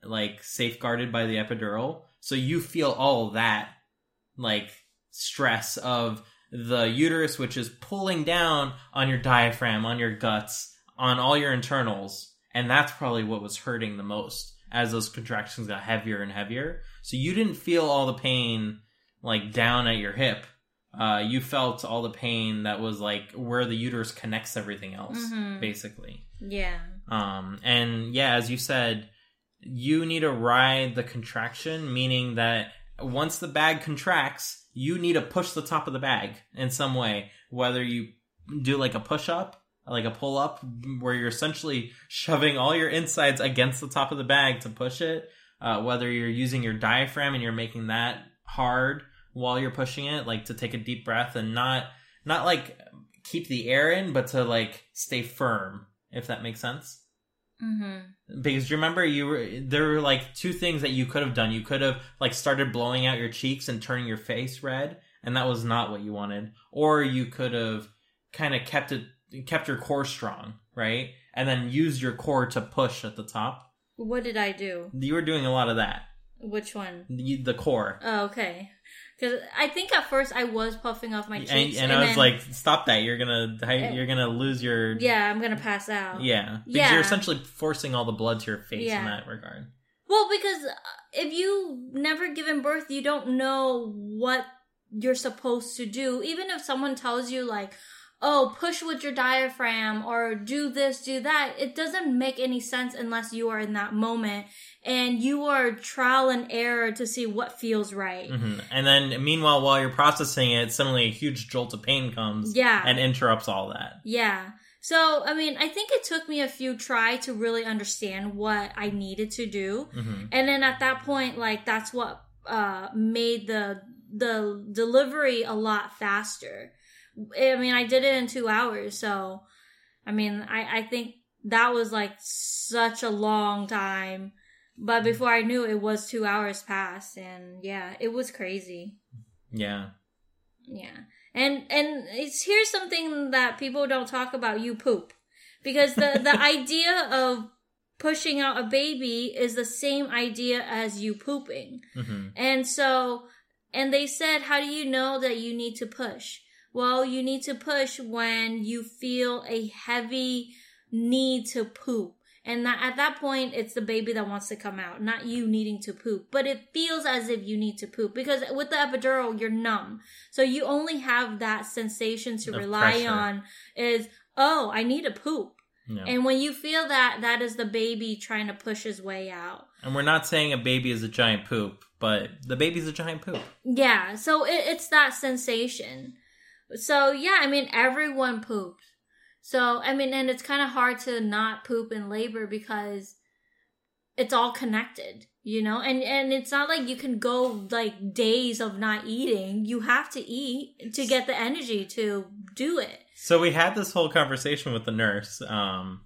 like safeguarded by the epidural. So you feel all that like stress of the uterus, which is pulling down on your diaphragm, on your guts, on all your internals. And that's probably what was hurting the most as those contractions got heavier and heavier. So you didn't feel all the pain like down at your hip. Uh, you felt all the pain that was like where the uterus connects everything else, Mhm. basically. Yeah. Um, and yeah, as you said, you need to ride the contraction, meaning that once the bag contracts, you need to push the top of the bag in some way, whether you do like a push up, like a pull up, where you're essentially shoving all your insides against the top of the bag to push it, uh, whether you're using your diaphragm and you're making that hard while you're pushing it, like to take a deep breath and not, not like keep the air in, but to like stay firm, if that makes sense Mm-hmm. because remember you were there were like two things that you could have done you could have like started blowing out your cheeks and turning your face red and that was not what you wanted or you could have kind of kept it kept your core strong right and then used your core to push at the top What did I do? you were doing a lot of that Which one? the, the core Oh, okay. Because I think at first I was puffing off my and, cheeks, and i was then- like stop that you're gonna you're gonna lose your "Yeah, I'm gonna pass out." yeah because Yeah. you're essentially forcing all the blood to your face Yeah. in that regard Well, because uh, if you never given birth, you don't know what you're supposed to do. Even if someone tells you like, "Oh, push with your diaphragm" or "Do this, do that," it doesn't make any sense unless you are in that moment and you are trial and error to see what feels right. hmm And then, meanwhile, while you're processing it, suddenly a huge jolt of pain comes Yeah. and interrupts all that. Yeah. So, I mean, I think it took me a few try to really understand what I needed to do. hmm And then at that point, like that's what uh made the the delivery a lot faster. I mean, I did it in 2 hours, so I mean, I I think that was like such a long time. But before I knew it was 2 hours past and yeah, it was crazy. Yeah. Yeah. And and it's here's something that people don't talk about you poop. Because the the idea of pushing out a baby is the same idea as you pooping. hmm And so and they said how do you know that you need to push? Well, you need to push when you feel a heavy need to poop. And that at that point, it's the baby that wants to come out, not you needing to poop. But it feels as if you need to poop because with the epidural, you're numb. So you only have that sensation to Of rely pressure. on is, oh, I need to poop. Yeah. And when you feel that, that is the baby trying to push his way out. And we're not saying a baby is a giant poop, but the baby's a giant poop. Yeah, so it, it's that sensation. So yeah, I mean everyone poops. So I mean, and it's kind of hard to not poop in labor because it's all connected, you know. And and it's not like you can go like days of not eating. You have to eat to get the energy to do it. So we had this whole conversation with the nurse, um,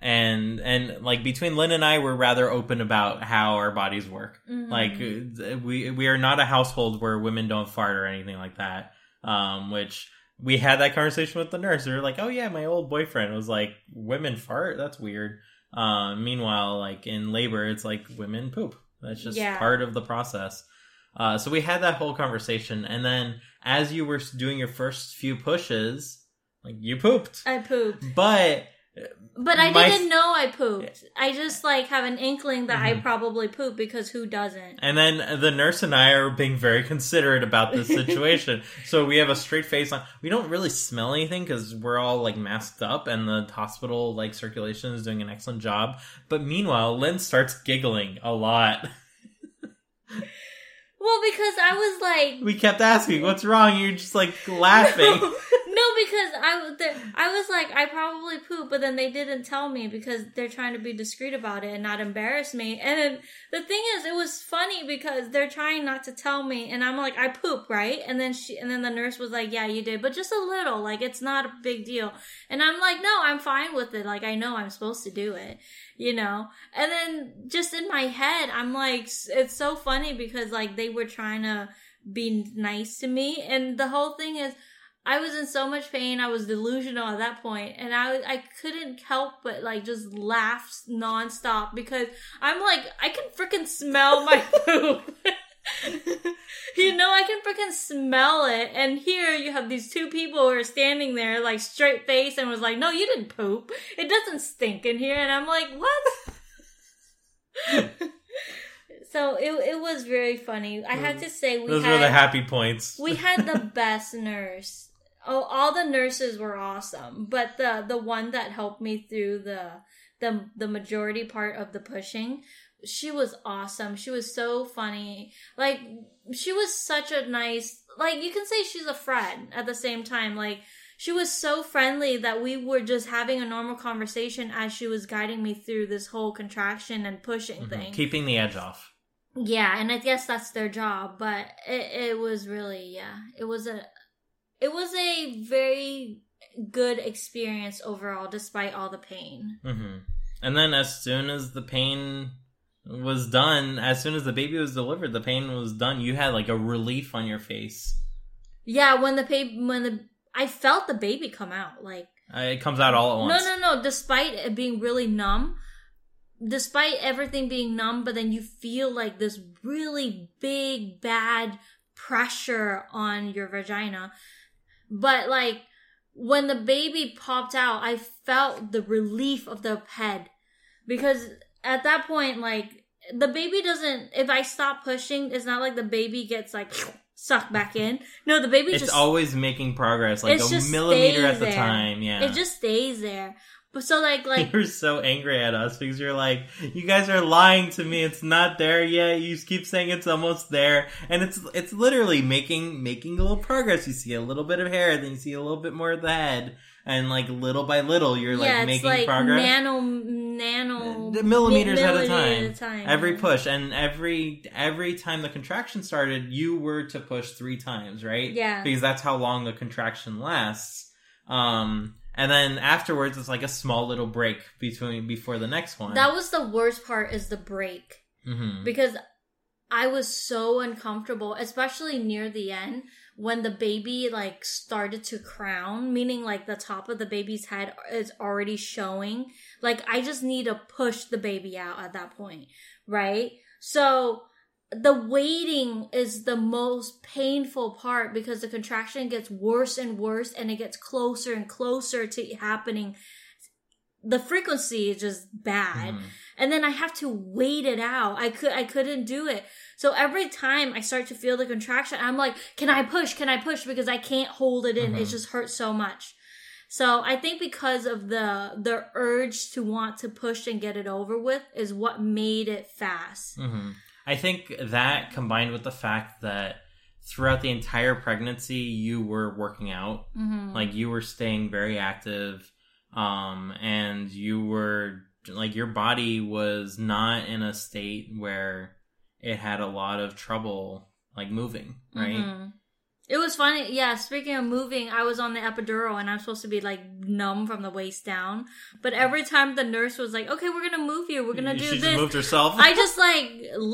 and and like between Linh and I, we're rather open about how our bodies work. Mhm. Like uh, we we are not a household where women don't fart or anything like that. Um, which we had that conversation with the nurse. We were like, "Oh yeah, my old boyfriend was like, women fart. That's weird." Uh, meanwhile, like in labor, it's like women poop. That's just Yeah. part of the process. Uh, so we had that whole conversation, and then as you were doing your first few pushes, like you pooped, I pooped, but but I My- didn't know I pooped. I just like have an inkling that I Mhm. probably pooped because who doesn't? And then the nurse and I are being very considerate about this situation. so we have a straight face on. We don't really smell anything because we're all like masked up, and the hospital like circulation is doing an excellent job. But meanwhile, Linh starts giggling a lot. Well, because I was like, We kept asking, "What's wrong?" You're just like laughing. no, because I was I was like, I probably poop, but then they didn't tell me because they're trying to be discreet about it and not embarrass me. And then the thing is, it was funny because they're trying not to tell me, and I'm like, I poop, right? And then she, and then the nurse was like, Yeah, you did, but just a little, like it's not a big deal. And I'm like, No, I'm fine with it. Like I know I'm supposed to do it, you know. And then just in my head, I'm like, it's so funny because like they were trying to be nice to me, and the whole thing is. I was in so much pain. I was delusional at that point, and I I couldn't help but like just laugh nonstop because I'm like I can freaking smell my poop. You know, I can freaking smell it. And here you have these two people who are standing there like straight face and was like, "No, you didn't poop. It doesn't stink in here." And I'm like, "What?" so it it was very funny. I have mm. to say we Those had were the happy points. we had the best nurse. Oh, all the nurses were awesome, but the the one that helped me through the the the majority part of the pushing, she was awesome. She was so funny. Like she was such a nice like you can say she's a friend at the same time. Like she was so friendly that we were just having a normal conversation as she was guiding me through this whole contraction and pushing Mhm. thing. Keeping the edge off. Yeah, and I guess that's their job, but it, it was really yeah, it was a it was a very good experience overall despite all the pain. hmm And then as soon as the pain was done, as soon as the baby was delivered, the pain was done. You had like a relief on your face. Yeah, when the baby when the I felt the baby come out like Uh, It comes out all at once. No, no, no, despite it being really numb, despite everything being numb, but then you feel like this really big bad pressure on your vagina. But like when the baby popped out, I felt the relief of the head because at that point, like the baby doesn't. If I stop pushing, it's not like the baby gets like sucked back in. No, the baby It's just always making progress, like a millimeter at the there. time. Yeah, it just stays there. But so like like you're so angry at us because you're like, you guys are lying to me. It's not there yet. You keep saying it's almost there, and it's it's literally making making a little progress. You see a little bit of hair, then you see a little bit more of the head, and like little by little, you're like yeah, it's making like progress. nano nano The millimeters at a time. at a time. Every push and every every time the contraction started, you were to push three times, right? Yeah. Because that's how long the contraction lasts. Um, and then afterwards, it's like a small little break between before the next one. That was the worst part is the break hmm because I was so uncomfortable, especially near the end when the baby like started to crown, meaning like the top of the baby's head is already showing. Like I just need to push the baby out at that point, right? So the waiting is the most painful part because the contraction gets worse and worse and it gets closer and closer to happening. The frequency is just bad Mhm. and then I have to wait it out. I could I couldn't do it. So every time I start to feel the contraction, I'm like, "Can I push? Can I push?" Because I can't hold it in. It Mhm. just hurts so much. So I think because of the the urge to want to push and get it over with is what made it fast. Mm-hmm. I think that combined with the fact that throughout the entire pregnancy, you were working out. hmm like you were staying very active um and you were like your body was not in a state where it had a lot of trouble like moving right Mhm. It was funny. Yeah, speaking of moving, I was on the epidural and I'm supposed to be like numb from the waist down. But every time the nurse was like, "Okay, we're gonna move you. We're gonna do she this." just moved herself I just like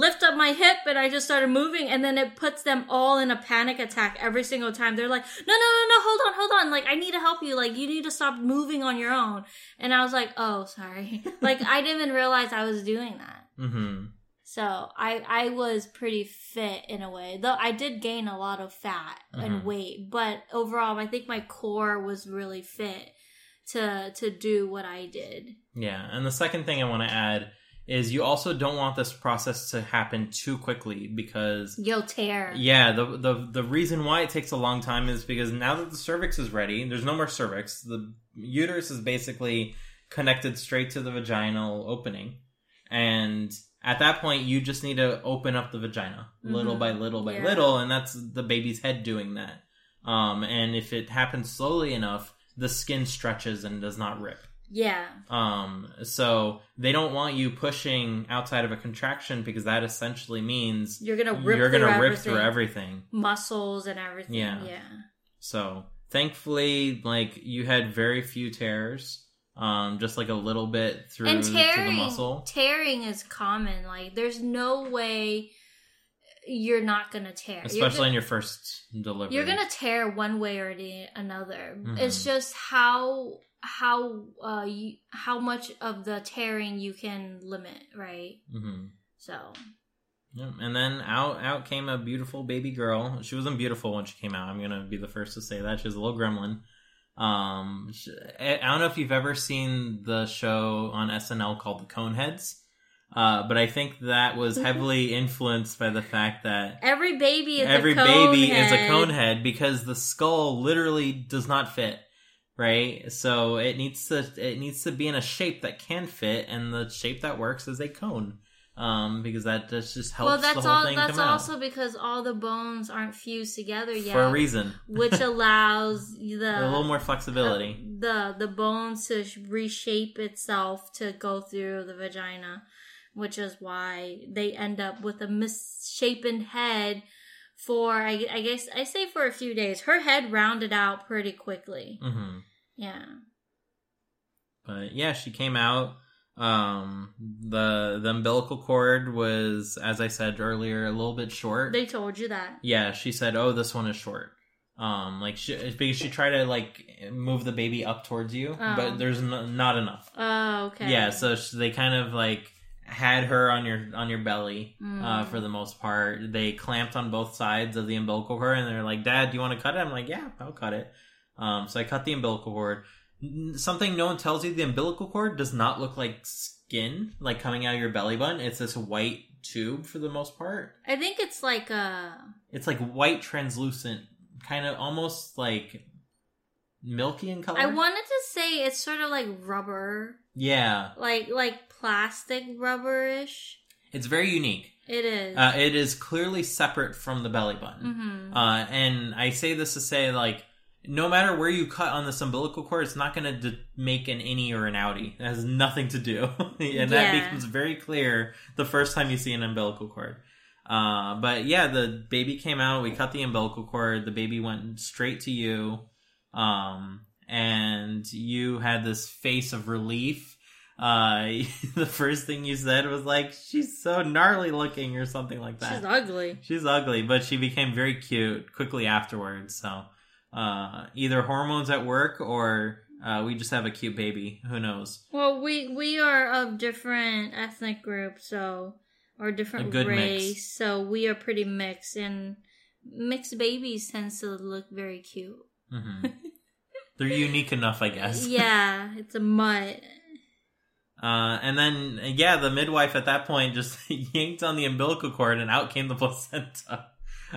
lift up my hip and I just started moving and then it puts them all in a panic attack every single time. They're like, no, no, no, no, hold on, hold on. Like, I need to help you. Like, you need to stop moving on your own. And I was like, oh, sorry. like, I didn't even realize I was doing that. hmm So I, I was pretty fit in a way, though I did gain a lot of fat and Mhm. weight, but overall, I think my core was really fit to, to do what I did. yeah and the second thing i want to add is you also don't want this process to happen too quickly because you'll tear. Yeah, the the the reason why it takes a long time is because now that the cervix is ready, there's no more cervix. The uterus is basically connected straight to the vaginal opening, and at that point, you just need to open up the vagina little Mhm. by little by Yeah. little, and that's the baby's head doing that. Um, and if it happens slowly enough, the skin stretches and does not rip. Yeah. Um, so they don't want you pushing outside of a contraction because that essentially means You're gonna rip you're through gonna rip everything. through everything. muscles and everything. Yeah. Yeah. So thankfully, like you had very few tears, um, just like a little bit through And to the muscle. tearing is common. Like, there's no way. you're not gonna tear. especially in you're, your first delivery. you're gonna tear one way or the another. Mhm. It's just how how uh you, how much of the tearing you can limit, right? hmm So Yep. And then out out came a beautiful baby girl. She wasn't beautiful when she came out. I'm gonna be the first to say that she was a little gremlin. Um, I don't know if you've ever seen the show on SNL called The Coneheads, uh, but I think that was heavily influenced by the fact that every baby is every a cone baby is a head. cone head because the skull literally does not fit right? So it needs to it needs to be in a shape that can fit and the shape that works is a cone um because that just just helps Well, the that's all. That's also out because all the bones aren't fused together yet, for a reason which allows the a little more flexibility the the bones to reshape itself to go through the vagina, which is why they end up with a misshapen head. For I, I guess I say for a few days, her head rounded out pretty quickly. hmm Yeah, but yeah she came out um the the umbilical cord was as i said earlier a little bit short they told you that. Yeah, she said, "Oh, this one is short." Um, like she, because she tried to like move the baby up towards you, Oh. but there's n- not enough. Oh, okay. Yeah, so sh- they kind of like had her on your on your belly uh, Mm. for the most part. They clamped on both sides of the umbilical cord, and they're like, "Dad, do you want to cut it?" I'm like, "Yeah, I'll cut it." Um, so I cut the umbilical cord. Something no one tells you: the umbilical cord does not look like skin, like coming out of your belly button. It's this white tube for the most part. I think it's like uh It's like white, translucent, kind of almost like milky in color. I wanted to say it's sort of like rubber, yeah, like like plastic rubberish. it's very unique. It is. Uh, it is clearly separate from the belly button. hmm Uh, and I say this to say, like, no matter where you cut on this umbilical cord, it's not going to d- make an innie or an outie. It has nothing to do. and that becomes very clear the first time you see an umbilical cord. Uh, but yeah, the baby came out. We cut the umbilical cord. The baby went straight to you. Um, and you had this face of relief. Uh, the first thing you said was like, she's so gnarly looking or something like that. She's ugly. She's ugly, but she became very cute quickly afterwards. So, uh, either hormones at work or uh, we just have a cute baby. Who knows? Well, we we are of different ethnic groups, so or different race, mix. so we are pretty mixed, and mixed babies tends to look very cute. hmm They're unique enough, I guess. Yeah, it's a mutt. Uh, and then, yeah, the midwife at that point just yanked on the umbilical cord and out came the placenta.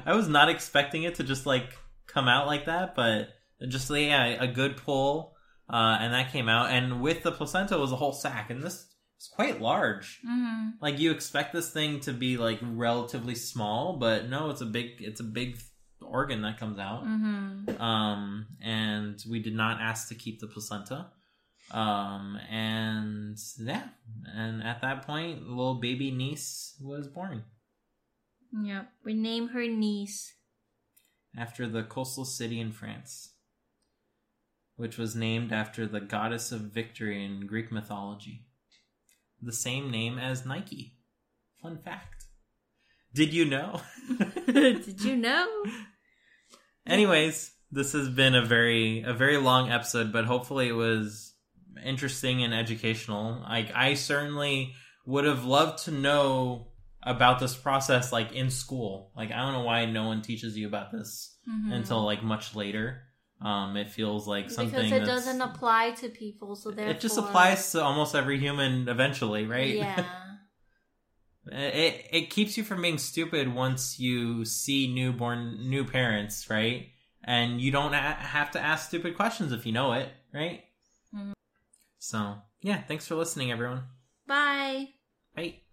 I was not expecting it to just like come out like that, but just yeah, a good pull, uh, and that came out. And with the placenta was a whole sack, and this is quite large. hmm Like you expect this thing to be like relatively small, but no, it's a big, it's a big organ that comes out. hmm Um, and we did not ask to keep the placenta. Um, and yeah, and at that point, little baby Nice was born Yep. We name her Nice. After the coastal city in France, which was named after the goddess of victory in Greek mythology. The same name as Nike. Fun fact. Did you know? Did you know? Anyways, this has been a very a very long episode, but hopefully it was interesting and educational. Like I certainly would have loved to know about this process like in school. Like I don't know why no one teaches you about this Mhm. until like much later. Um it feels like something because it doesn't apply to people, so therefore it just applies to almost every human eventually, right? Yeah. it it keeps you from being stupid once you see newborn new parents, right? And you don't ha- have to ask stupid questions if you know it, right? Mhm. So yeah, thanks for listening, everyone. Bye. Bye.